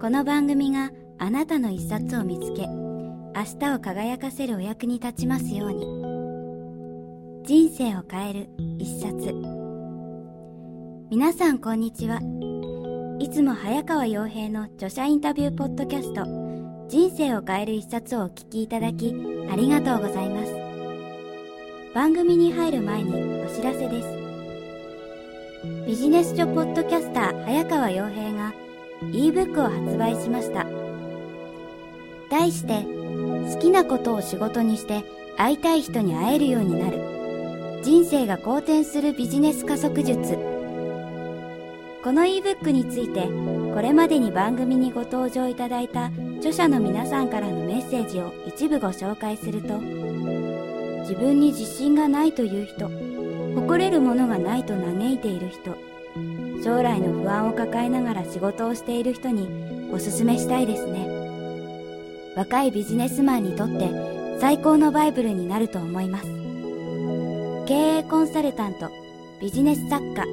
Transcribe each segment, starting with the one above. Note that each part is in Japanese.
この番組があなたの一冊を見つけ、明日を輝かせるお役に立ちますように。人生を変える一冊。皆さんこんにちは。いつも早川洋平の著者インタビューポッドキャスト、人生を変える一冊をお聞きいただき、ありがとうございます。番組に入る前にお知らせです。ビジネス書ポッドキャスター早川洋平が ebook を発売しました。題して、好きなことを仕事にして会いたい人に会えるようになる。人生が好転するビジネス加速術。この ebook について、これまでに番組にご登場いただいた著者の皆さんからのメッセージを一部ご紹介すると、自分に自信がないという人、誇れるものがないと嘆いている人将来の不安を抱えながら仕事をしている人におすすめしたいですね。若いビジネスマンにとって最高のバイブルになると思います。経営コンサルタントビジネス作家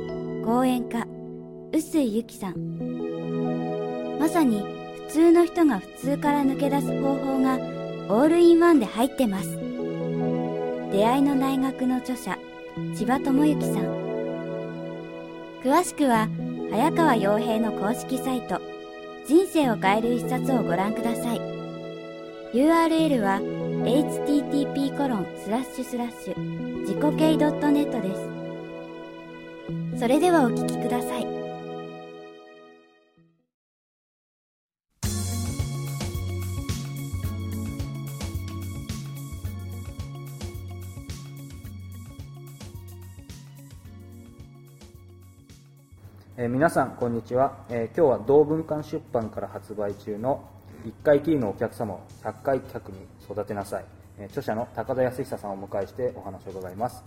講演家臼井由紀さん。まさに普通の人が普通から抜け出す方法がオールインワンで入ってます。出会いの大学の著者千葉智之さん。詳しくは早川洋平の公式サイト人生を変える一冊をご覧ください。URL は http 自己系 .net です。それではお聴きください。えー、皆さんこんにちは、えー、今日は同文館出版から発売中の1回きりのお客様を100回客に育てなさい、えー、著者の高田康久さんをお迎えしてお話を伺います。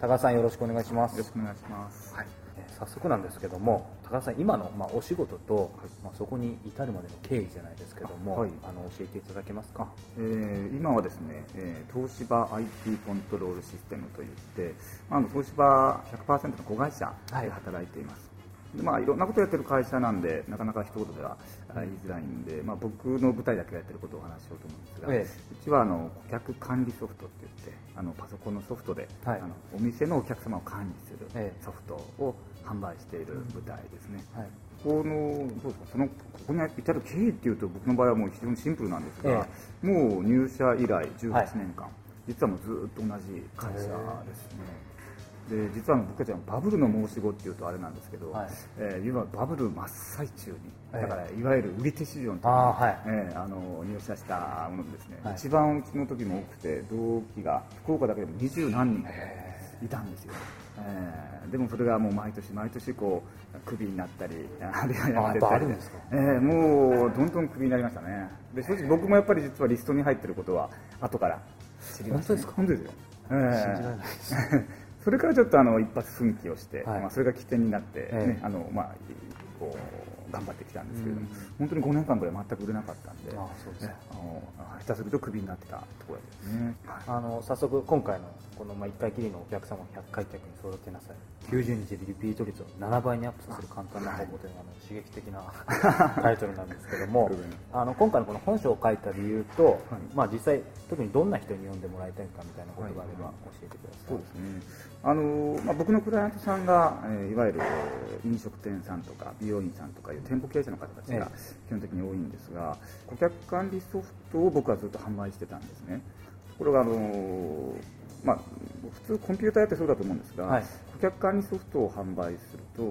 高田さんよろしくお願いします。よろしくお願いします、はい。え早速なんですけども高田さん今の、まあ、お仕事と、はい、まあ、そこに至るまでの経緯じゃないですけども、はい、あの教えていただけますか、えー、今はですね、えー、東芝 IT コントロールシステムといって、あの東芝100%の子会社で働いています、でまあ、いろんなことをやってる会社なんでなかなか一言では言いづらいんで、まあ、僕の舞台だけやってることをお話ししようと思うんですが、ええ、うちはあの顧客管理ソフトって言ってあのパソコンのソフトで、はい、あのお店のお客様を管理するソフトを販売している舞台ですね、はい、このどうですかそのここに至る経緯っていうと僕の場合はもう非常にシンプルなんですが、え、もう入社以来18年間、はい、実はもうずっと同じ会社ですね。で実は僕たちはバブルの申し子っていうとあれなんですけど、はい。えー、いわバブル真っ最中にだからいわゆる売り手市場の時に、はい。えー、あの入社したものですね、はい、一番うちの時も多くて同期が福岡だけでも二十何人いたんですよ、えー、でもそれがもう毎年毎年こうクビになったりあるいはやめてたりえー、もうどんどんクビになりましたね。で正直僕もやっぱり実はリストに入ってることは後から知りました、ね、本当ですか？本当ですよ、えー、信じられないです それからちょっとあの一発奮起をして、はい、まあ、それが起点になって、ね、え。あのまあ、こう頑張ってきたんですけれども、うん、本当に5年間ぐらい全く売れなかったんで、あそうですね、あの下手するとクビになってたところですね、はい、あの早速、今回のこのまあ1回きりのお客様を100回客に育てなさい、90日でリピート率を7倍にアップさせる簡単な方法というのが、あの刺激的な タイトルなんですけども、あの今回のこの本書を書いた理由と、はい、まあ、実際、特にどんな人に読んでもらいたいかみたいなことがあれば教えてください。そうですねあのまあ、僕のクライアントさんが、えー、いわゆる飲食店さんとか美容院さんとかいう店舗経営者の方たちが基本的に多いんですが、顧客管理ソフトを僕はずっと販売してたんですね。ところが、あのまあ、普通コンピューターやってそうだと思うんですが、はい、顧客管理ソフトを販売すると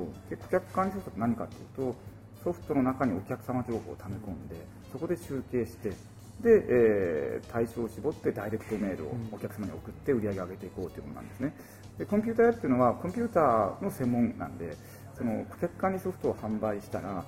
顧客管理ソフトって何かというとソフトの中にお客様情報を溜め込んでそこで集計してで、えー、対象を絞ってダイレクトメールをお客様に送って売り上げを上げていこうというものなんですね。でコンピューター屋っていうのはコンピューターの専門なんでその顧客管理ソフトを販売したら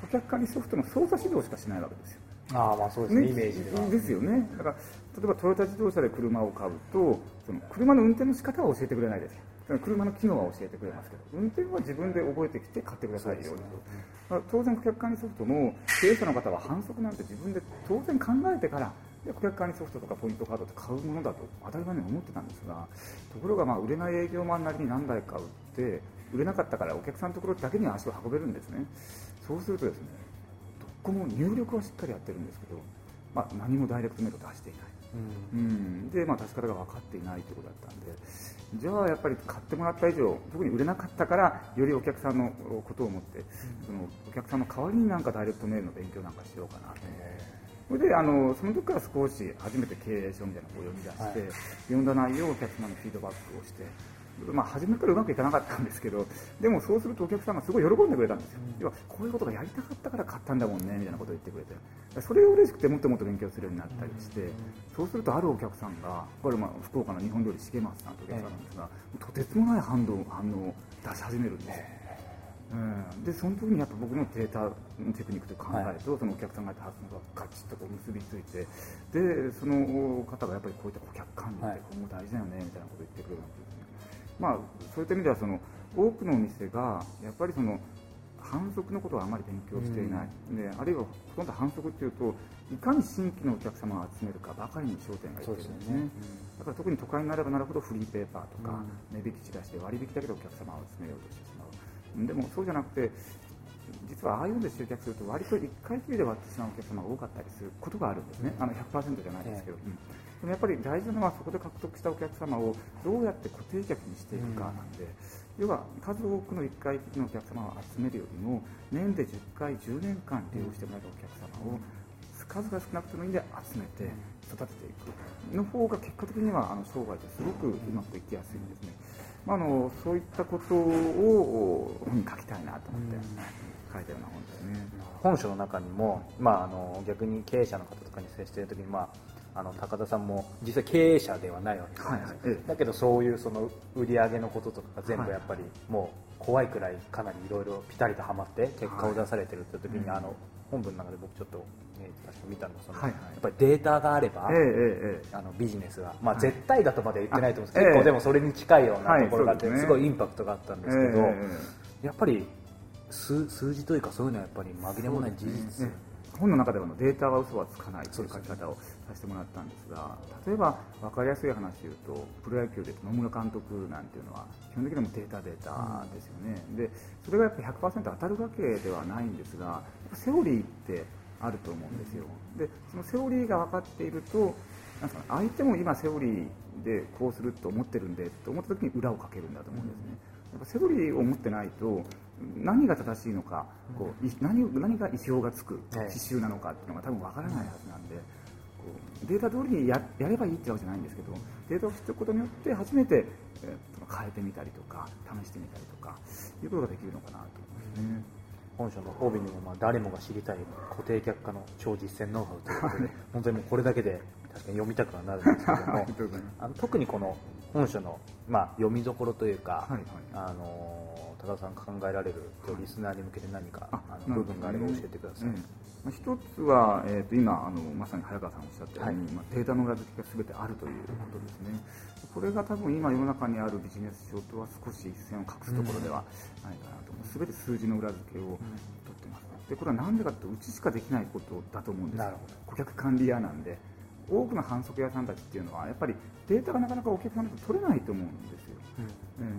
顧客管理ソフトの操作指導しかしないわけですよ。ああまあそうですねイメージではですよね。だから例えばトヨタ自動車で車を買うとその車の運転の仕方は教えてくれないです。よ車の機能は教えてくれますけど運転は自分で覚えてきて買ってくださいよ、ね、当然顧客管理ソフトも経営者の方は反則なんて自分で当然考えてからで顧客管理ソフトとかポイントカードって買うものだと当たり前に思ってたんですがところがまあ売れない営業マンなりに何台か売って売れなかったからお客さんのところだけに足を運べるんですね。そうするとですねどこも入力はしっかりやってるんですけど、まあ、何もダイレクトメールを出していない、うん、うん、で、まあ、出し方が分かっていないということだったんで。じゃあやっぱり買ってもらった以上特に売れなかったからよりお客さんのことを思って、うん、そのお客さんの代わりになんかダイレクトメールの勉強なんかしようかなと。それであのその時から少し初めて経営書みたいなのを読み出して、はい、読んだ内容をお客様にフィードバックをしてまあ、初めからうまくいかなかったんですけどでもそうするとお客さんがすごい喜んでくれたんですよ、要はこういうことがやりたかったから買ったんだもんねみたいなことを言ってくれて。それが嬉しくてもっともっと勉強するようになったりしてそうするとあるお客さんがこれまあ福岡の日本料理重松さんというお客さんなんですがとてつもない反応反応を出し始めるんですよ。うん、でその時にやっぱ僕のデータのテクニックと考えると、はい、そのお客さんがやった発想がガチッとこう結びついてでその方がやっぱりこういった顧客管理って今後大事だよねみたいなことを言ってくれるんですまあ、そういった意味ではその多くのお店がやっぱりその反則のことはあまり勉強していない、うん、であるいはほとんど反則っていうといかに新規のお客様を集めるかばかりに焦点がいってるんですね、ね。うん、だから特に都会になればなるほどフリーペーパーとか値引きしだして割引だけでお客様を集めようとしてしまう。でもそうじゃなくて実はああいうので集客すると割と1回きりで割ってしまうお客様が多かったりすることがあるんですね、あの100%じゃないですけど、うんでもやっぱり大事なのはそこで獲得したお客様をどうやって固定客にしていくかなんで、要は数多くの1回のお客様を集めるよりも年で10回10年間利用してもらえるお客様を数が少なくてもいいんで集めて育てていくの方が結果的にはあの生涯ですごくうまくいきやすいんですね。まあ、あのそういったことを本に書きたいなと思って書いたような本ですね。本書の中にも、まあ、あの逆に経営者の方とかに接している時に、まああの高田さんも実際経営者ではないわけです、はいはい、だけどそういうその売り上げのこととかが全部やっぱりもう怖いくらいかなりいろいろピタリとはまって結果を出されてるって時に、あの本文の中で僕ちょっと、えー、確か見たのその、はいはい、やっぱりデータがあれば、えー、あのビジネスが、まあ、絶対だとまで言ってないと思うんです。けど、結構でもそれに近いようなところがあって、すごいインパクトがあったんですけど、やっぱり数数字というかそういうのはやっぱり紛れもない事実、本の中ではデータは嘘はつかないという書き方をさせてもらったんですが例えば分かりやすい話で言うとプロ野球で野村監督なんていうのは基本的にもデータデータですよね、うん、でそれがやっぱ100%当たるわけではないんですがセオリーってあると思うんですよ。でそのセオリーが分かっているとなんか相手も今セオリーでこうすると思ってるんでと思った時に裏をかけるんだと思うんですね、やっぱセオリーを持ってないと何が正しいのか、こう何何が意表がつく刺繍なのかっていうのが多分わからないはずなんで、データ通りにややればいいってわけじゃないんですけどデータを知っておくことによって初めて、えー、変えてみたりとか試してみたりとかいうことができるのかなと思いますね。本書の帯にもまあ誰もが知りたい固定客化の超実践ノウハウということで、本当にもうこれだけで確かに読みたくはなるんですけども あの特にこの本書の、まあ、読みどころというか、はいはい、あの高田さん考えられるリスナーに向けて何かあの部分があれば教えてください。まあ、一つは、えー、と今あのまさに早川さんおっしゃったように、はい、まあ、データの裏付けが全てあるということですね、これが多分今世の中にあるビジネス書とは少し一線を画すところではないかなと思う、全て数字の裏付けを取ってます、でこれは何でかというとうちしかできないことだと思うんです。よ顧客管理屋なんで多くの反則屋さんたちっていうのはやっぱりデータがなかなかお客さんと取れないと思うんですよ、うん、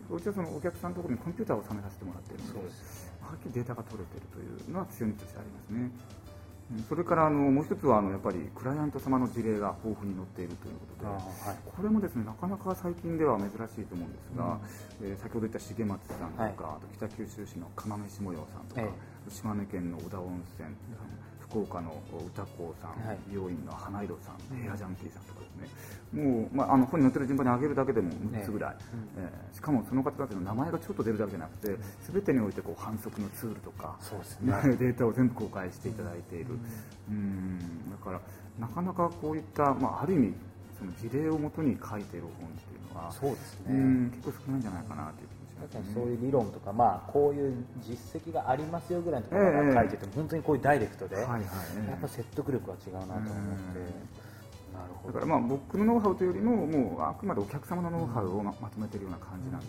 うちはそのお客さんのところにコンピューターを収めさせてもらっているのではっきりデータが取れているというのは強みとしてありますね。それからあのもう一つはあのやっぱりクライアント様の事例が豊富に載っているということで、はい、これもですねなかなか最近では珍しいと思うんですが、うん、えー、先ほど言った重松さんとか、はい、あと北九州市の釜飯模様さんとか、ええ、島根県の小田温泉、福岡の歌子さん、はい、美容院の花色さん、ヘアジャンキーさんとかですね、もう、まあ、あの本に載ってる順番に上げるだけでも6つぐらい、ねうん、えー、しかもその方たちの名前がちょっと出るだけじゃなくて、すべてにおいてこう反則のツールとか、そうですね、データを全部公開していただいている、うん、だから、なかなかこういった、まあ、ある意味、その事例をもとに書いている本っていうのは、そうですね、結構少ないんじゃないかなというかにそういう理論とか、まあ、こういう実績がありますよぐらいのところが書いてても、本当にこういうダイレクトで、やっぱ説得力は違うなと思って。だからまあ僕のノウハウというよりももうあくまでお客様のノウハウをまとめているような感じなんで、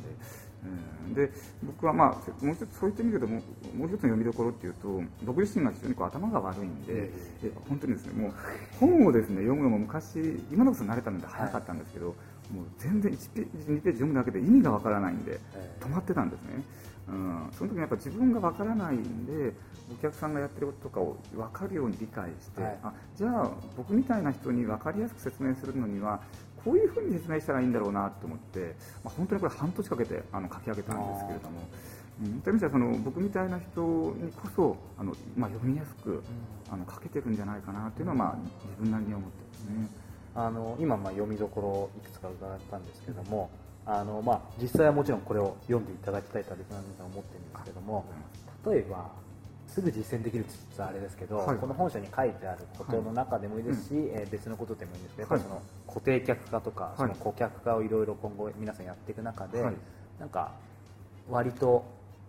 うん、で僕はまあもう一つそう言ってみるともう一つの読みどころっていうと僕自身が非常にこう頭が悪いんで、え本当にですねもう本をですね読むのも昔今のこそ慣れたので早かったんですけど、はい、もう全然1ページ2ページ読むだけで意味がわからないんで止まってたんですね。うん、その時にやっぱ自分がわからないんでお客さんがやってることとかを分かるように理解して、はい、あじゃあ僕みたいな人に分かりやすく説明するのにはこういうふうに説明したらいいんだろうなと思って、まあ、本当にこれ半年かけてあの書き上げたんですけれども。うん、そういう意味ではその僕みたいな人にこそあの、まあ、読みやすく、うん、あの書けてるんじゃないかなというのは、まあ、自分なりに思ってますね。あの今、まあ、読みどころいくつか伺ったんですけども、あのまあ、実際はもちろんこれを読んでいただきたいとはリスナーの皆さん思ってるんですけども例えばすぐ実践できるって言ったらあれですけど、はい、この本書に書いてあることの中でもいいですし、はい、えー、別のことでもいいんです。けど、やっぱりその固定客化とか、その顧客化をいろいろ今後皆さんやっていく中で、なんか割と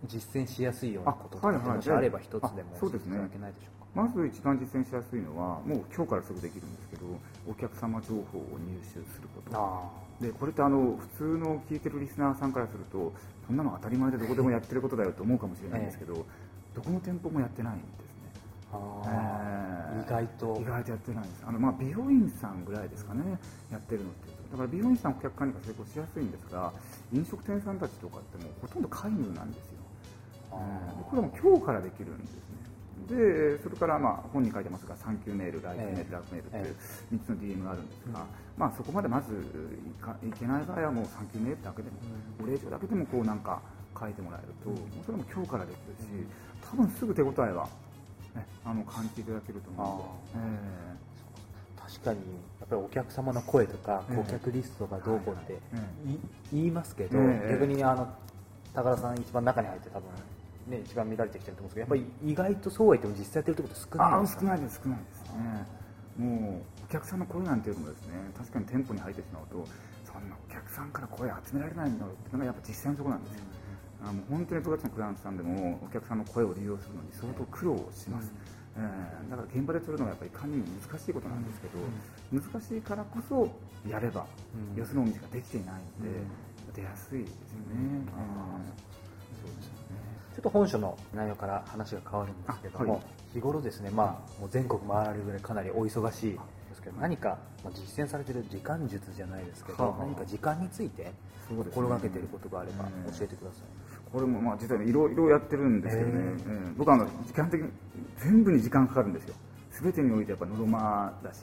実践しやすいようなことがもしあれば一つでも教えていただけないでしょうか？まず一番実践しやすいのはもう今日からすぐできるんですけどお客様情報を入手すること。でこれってあの普通の聞いてるリスナーさんからするとそんなの当たり前でどこでもやってることだよと思うかもしれないんですけど、ええ、どこの店舗もやってないんですね、えー、意外と。意外とやってないんです。あの、まあ、美容院さんぐらいですかね。やってるのってだから美容院さんお客管理が成功しやすいんですが飲食店さんたちとかってもうほとんど皆無なんですよ、えー、これも今日からできるんですねでそれからまあ本に書いてますがサンキューメール、ライフメール、ラフメールという3つの DM があるんですが、まあ、そこまでまずいかいけない場合はもうサンキューメールだけでも、お礼状だけでもこうなんか書いてもらえると、それも今日からできるし、多分すぐ手応えは、ね、あの感じていただけると思うので。えー確かにやっぱりお客様の声とか顧客リストがどうこうって言いますけど、逆にあの高田さん一番中に入って多分ね、一番見られてきてると思うんですけどやっぱり意外とそうは言っても実際やってるってこと少ないですか？少ないです少ないです。ねもうお客さんの声なんていうのもですね確かに店舗に入ってしまうとそんなお客さんから声集められないんだろうっていうのがやっぱ実際のところなんですよ、あの本当に十勝のクライアントさんでもお客さんの声を利用するのに相当苦労します、えー、だから現場で取るのがやっぱりいかにも難しいことなんですけど、難しいからこそやれば、よそのお店ができていないので、出やすいですよね。そうですちょっと本書の内容から話が変わるんですけども、はい、日頃ですね、まあ、もう全国回られるぐらいかなりお忙しいですけど何か実践されてる時間術じゃないですけど、はあ、何か時間について心がけていることがあれば教えてください、これもまあ実はいろいろやってるんですけどね、えー、僕はあの時間的に全部に時間かかるんですよ全てにおいてやっぱのどまだし。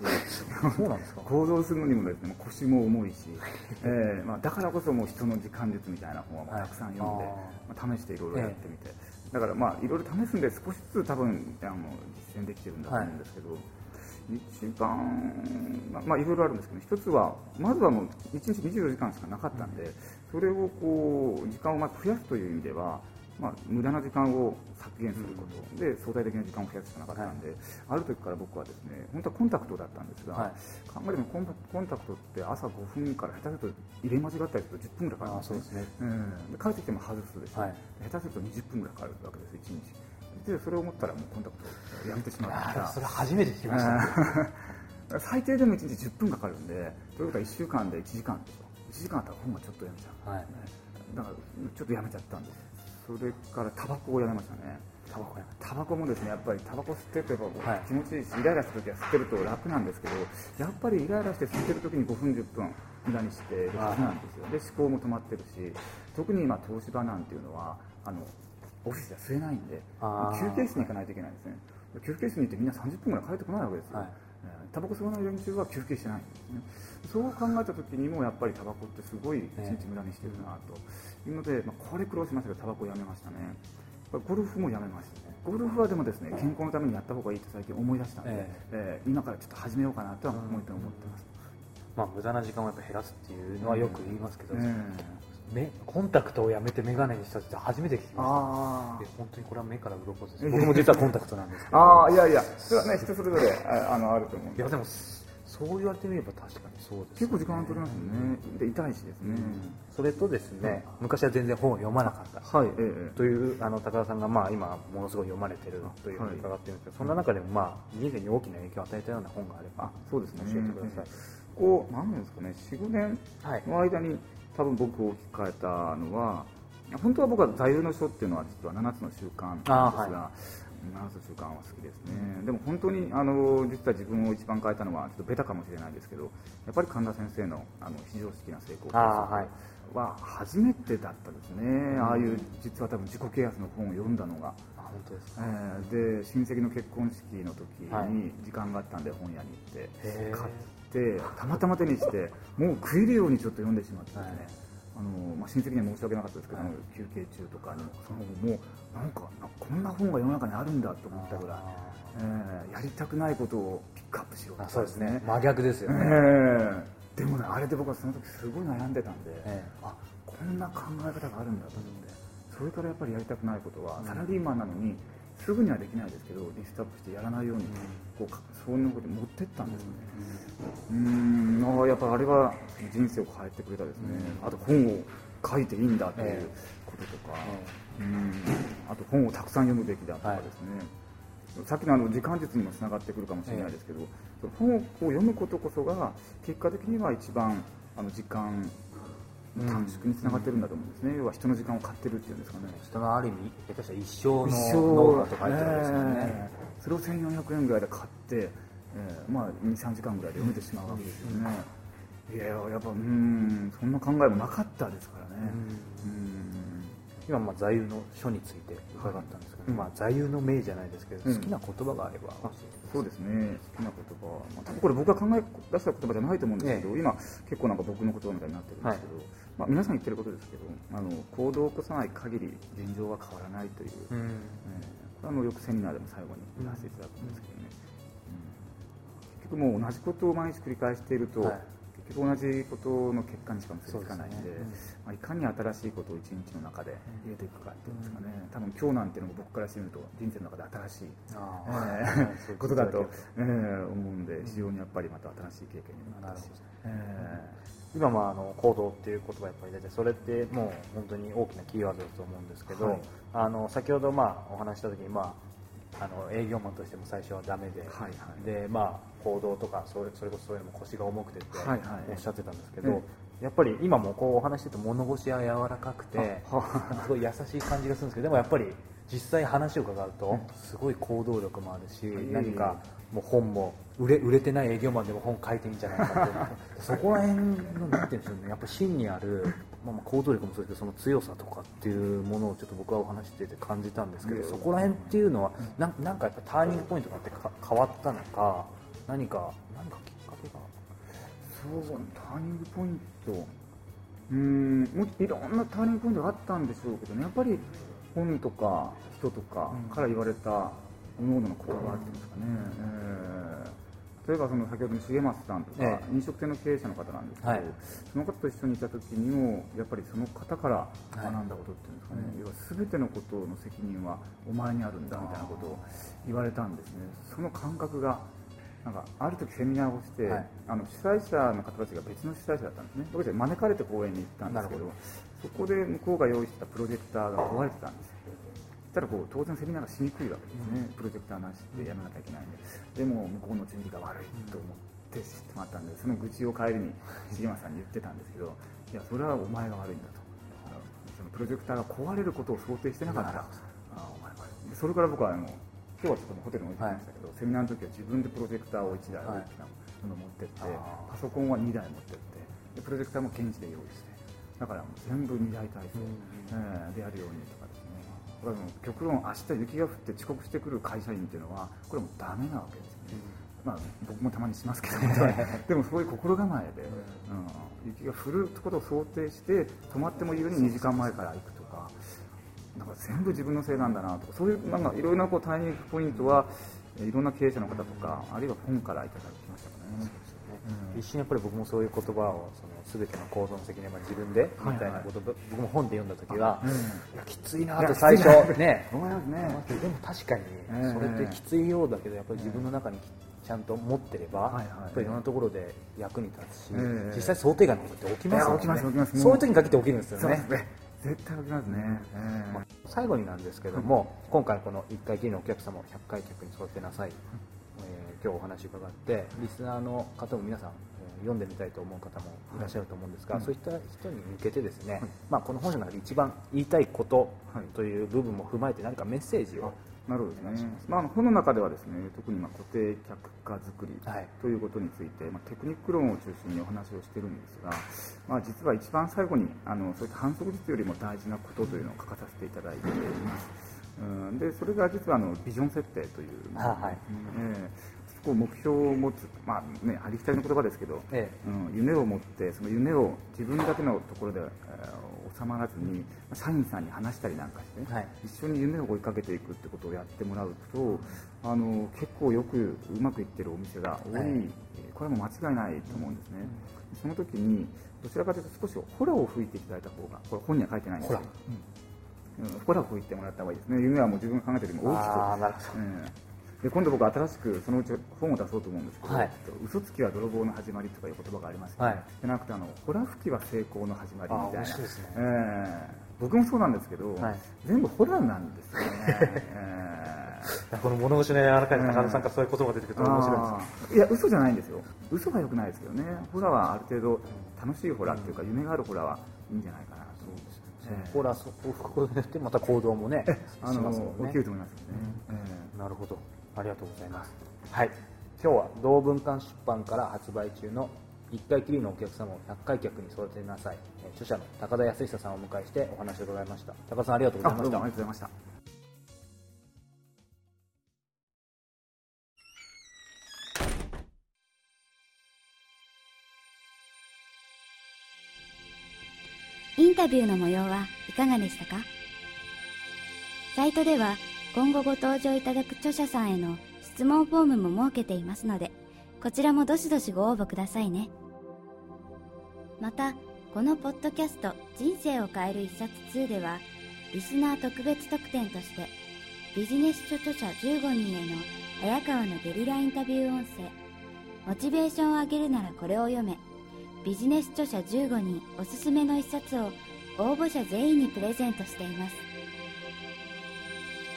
そうなんですか？行動するのにもですね腰も重いし、えーまあ、だからこそもう人の時間術みたいな本はたくさん読んで、まあ、試していろいろやってみて、えー、だからまあいろいろ試すんで少しずつ多分あの実践できてるんだと思うんですけど、はい。一番、まあ、いろいろあるんですけど、一つは、まずはもう1日24時間しかなかったんで、それをこう時間をまず増やすという意味では、まあ、無駄な時間を削減すること、で相対的な時間を増やすしかなかったんで、はい、ある時から僕はですね本当はコンタクトだったんですが、はい、考えてもコンコンタクトって朝5分から下手すると入れ間違ったりすると10分ぐらいかかるんですね。ですね、うん、帰ってきても外すでしょ、はい、下手すると20分ぐらいかかるわけです1日。でそれを思ったらもうコンタクトやめてしまった。それ初めて聞きました、最低でも1日10分かかるんでということは1週間で1時間でしょ。1時間あったら本がちょっとやめちゃう、はい、だからちょっとやめちゃったんですそれからタバコをやめましたね。タバコタバコもですねやっぱりタバコ吸ってると気持ちいいし、はい、イライラするときは吸ってると楽なんですけどやっぱりイライラして吸ってるときに5分10分無駄にしてるはずなんですよ。で思考も止まってるし特に今東芝なんていうのはあのオフィスでは吸えないんで休憩室に行かないといけないんですね。休憩室に行ってみんな30分ぐらい帰ってこないわけですよ、はいタバコ吸わない連中は休憩してないんですね。そう考えた時にもやっぱりタバコってすごい一日無駄にしてるなと。いうので、まあ、これ苦労しましたけどタバコをやめましたね。ゴルフもやめましたね。ゴルフはでもですね健康のためにやった方がいいと最近思い出したので、えー、今からちょっと始めようかなとは思って思ってます、まあ、無駄な時間をやっぱ減らすっていうのはよく言いますけど、目コンタクトをやめて眼鏡にしたって初めて聞きました。本当にこれは目から鱗です。僕も実はコンタクトなんですけど。ああいやいや。それはね人それぞれあのあると思う。いやでもそう言われてみれば確かにそうです、ね、結構時間取りますよね。で痛いしですね、それとですね、昔は全然本を読まなかった。はい、ええというあの高田さんがまあ今ものすごい読まれてるというふうに伺ってるんですけど、そんな中でもまあ人生に大きな影響を与えたような本があればあそうですね。教えてください、こう何年ですかね45年はい。の間に多分僕を置き換えたのは本当は僕は座右の書っていうのは実は7つの習慣なんですが、は7つの習慣は好きですね、でも本当にあの実は自分を一番変えたのはちょっとベタかもしれないですけどやっぱり神田先生のあの非常識な成功あーはいは初めてだったですね、ああいう実は多分自己啓発の本を読んだのが。あ本当ですか、えーで親戚の結婚式の時はい。に時間があったんで本屋に行って買ってたまたま手にしてもう食えるようにちょっと読んでしまってですね、はい。あのまあ、親戚には申し訳なかったですけど、休憩中とかにもそのもうなんかなこんな本が世の中にあるんだと思ったぐらい、えーやりたくないことをピックアップしようと。かあそうですね。真逆ですよえね、ーでもねあれで僕はその時すごい悩んでたんで、ええ。あこんな考え方があるんだと思って、それからやっぱりやりたくないことは、サラリーマンなのにすぐにはできないですけどリストアップしてやらないように、こうかそういうことに持ってったんですよね。うーんああやっぱあれは人生を変えてくれたですね、あと本を書いていいんだということとか、うん。あと本をたくさん読むべきだとかですね、さっきのあの時間術にもつながってくるかもしれないですけど、本を読むことこそが結果的には一番あの時間の短縮につながってるんだと思うんですね、要は人の時間を買ってるっていうんですかね。人のある意味下手したら一生のノウと書いてあるんですよね、ええ。それを1400円ぐらいで買って、ええまあ、23時間ぐらいで読めてしまうわけですよね、いややっぱうんそんな考えもなかったですからね、うん今まあ座右の書について伺ったんですけど、うん。まあ、座右の銘じゃないですけど、うん。好きな言葉があればあそうですね。好きな言葉は、まあ、多分これ僕が考え出した言葉じゃないと思うんですけど、今結構なんか僕の言葉みたいになってるんですけど、まあ、皆さん言ってることですけどあの行動を起こさない限り現状は変わらないという、うん。えーこれはあのよくセミナーでも最後に言わせていただくんですけどね、うん。結局もう同じことを毎日繰り返していると、はい結局同じことの結果にしか結びつかないんでそうですね。まあ、いかに新しいことを一日の中で入れていくかっていうんですかね、多分今日なんていうのも僕からしてみると人生の中で新しいあえー ーことだと、えー思うんで非常にやっぱりまた新しい経験にもなったしなるほどえ今まああの行動っていう言葉やっぱり出てそれってもう本当に大きなキーワードだと思うんですけど、はい。あの先ほどまあお話しした時にまああの営業マンとしても最初はダメで、はいはい。でまあ行動とかそれそれこそそういうのも腰が重くてってはいはい。おっしゃってたんですけど、えやっぱり今もこうお話ししてて物腰は柔らかくてすごい優しい感じがするんですけどでもやっぱり実際話を伺うとすごい行動力もあるし何かもう本も売れ売れてない営業マンでも本書いていいんじゃないかって。そこら辺のなんて言うんでしょうねやっぱ真にある、まあ、まあ行動力もそうですけどその強さとかっていうものをちょっと僕はお話してて感じたんですけどそこら辺っていうのはなんなんかやっぱターニングポイントがあってか変わったのか何か何かきっかけが。そうターニングポイント。うーんもういろんなターニングポイントがあったんでしょうけどね。やっぱり本とか人とかから言われた各々の言葉があっていうんですかね、えー。例えばその先ほどの重松さんとか、え飲食店の経営者の方なんですけど、はい。その方と一緒にいた時にもやっぱりその方から学んだことっていうんですかね、要は全てのことの責任はお前にあるんだみたいなことを言われたんですね。その感覚がなんかある時セミナーをして、はい。あの主催者の方たちが別の主催者だったんですね。僕たち招かれて公演に行ったんですけどそこで向こうが用意してたプロジェクターが壊れてたんですそしたらこう当然セミナーがしにくいわけですね、プロジェクターなしでやらなきゃいけないんで。でも向こうの準備が悪いと思ってしまったんでその愚痴を帰りに重松さんに言ってたんですけどいやそれはお前が悪いんだと。そのプロジェクターが壊れることを想定してなかった。らあお前それから僕はあの今日はちょっとホテルに置いてきましたけど、セミナーの時は自分でプロジェクターを1台大きなものを持ってって、パソコンは2台持ってってでプロジェクターも現地で用意してだからもう全部2台体制、えーでやるようにとかですね。これはもう極論明日雪が降って遅刻してくる会社員っていうのはこれはもうダメなわけですよね、まあ、僕もたまにしますけど でもそういう心構えで、うん、雪が降ることを想定して止まってもいいように2時間前から行くとかなんか全部自分のせいなんだなとかそういうなんかいろいろなこうターニングポイントはえいろんな経営者の方とかあるいは本からいただきましたかね。一瞬やっぱり僕もそういう言葉をその全ての行動の責任は自分でみたいなこと、僕も本で読んだ時は、うん。いやきついなと最初ね。思いますね。でも確かにええそれってきついようだけどやっぱり自分の中にちゃんと持ってれば、はいはい。やっぱりいろんなところで役に立つし、ええ実際想定外のことって起きますよね。そういう時に限って起きるんですよね絶対起きますね、ええ。最後になんですけども、今回この1回きりのお客様を100回客に育てなさい、えー今日お話伺ってリスナーの方も皆さん、えー読んでみたいと思う方もいらっしゃると思うんですが、はいそういった人に向けてですね、はいまあ、この本書の中で一番言いたいことはいという部分も踏まえて何かメッセージを、なるほどですね、まあ、本の中ではですね特にまあ固定客化作りはい。ということについて、まあ、テクニック論を中心にお話をしてるんですが、まあ、実は一番最後にあのそういった反則術よりも大事なことというのを書かさせていただいています。うん。でそれが実はあのビジョン設定という、あはい。ええこう目標を持つ、まあね、ありきたりの言葉ですけど、えうん、夢を持ってその夢を自分だけのところで、えー収まらずに社員さんに話したりなんかして、はい。一緒に夢を追いかけていくってことをやってもらうとあの結構よくうまくいってるお店が多い、はい。えーこれはもう間違いないと思うんですね、その時にどちらかというと少しホラを吹いていただいた方がこれ本には書いてないんですけどホうん。ホラを吹いてもらった方がいいですね。夢はもう自分が考えてるよりも大きく。ああなるほど。ええで今度僕新しくそのうち本を出そうと思うんですけど、はい。嘘つきは泥棒の始まりとかいう言葉がありますけど、はい。じゃなくてあのホラ吹きは成功の始まりみたいな。ね。ええ。僕もそうなんですけど、はい。全部ホラなんですよね、ええこの物腰の柔らかい高田さんからそういう言葉が出てくると面白いですいや嘘じゃないんですよ。嘘は良くないですけどね。ホラはある程度楽しいホラっていうか、夢があるホラはいいんじゃないかなと。思うんですよええホラーを吹くことによってまた行動もねあのね。起きると思いますよね、え。なるほどありがとうございます。はい。今日は同文館出版から発売中の1回きりのお客様を100回客に育てなさい。えー著者の高田康久さんをお迎えしてお話を伺いました。高田さんありがとうえございました。あどうもありがとうございました。インタビューの模様はいかがでしたか？サイトでは今後ご登場いただく著者さんへの質問フォームも設けていますので、こちらもどしどしご応募くださいね。また、このポッドキャスト人生を変える一冊2では、リスナー特別特典として、ビジネス書著者15人への早川のゲリラインタビュー音声、モチベーションを上げるならこれを読め、ビジネス著者15人おすすめの一冊を応募者全員にプレゼントしています。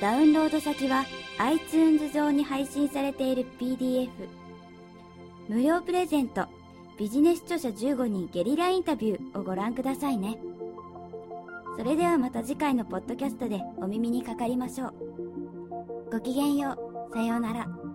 ダウンロード先は iTunes 上に配信されている PDF。無料プレゼント、ビジネス著者15人ゲリラインタビューをご覧くださいね。それではまた次回のポッドキャストでお耳にかかりましょう。ごきげんよう。さようなら。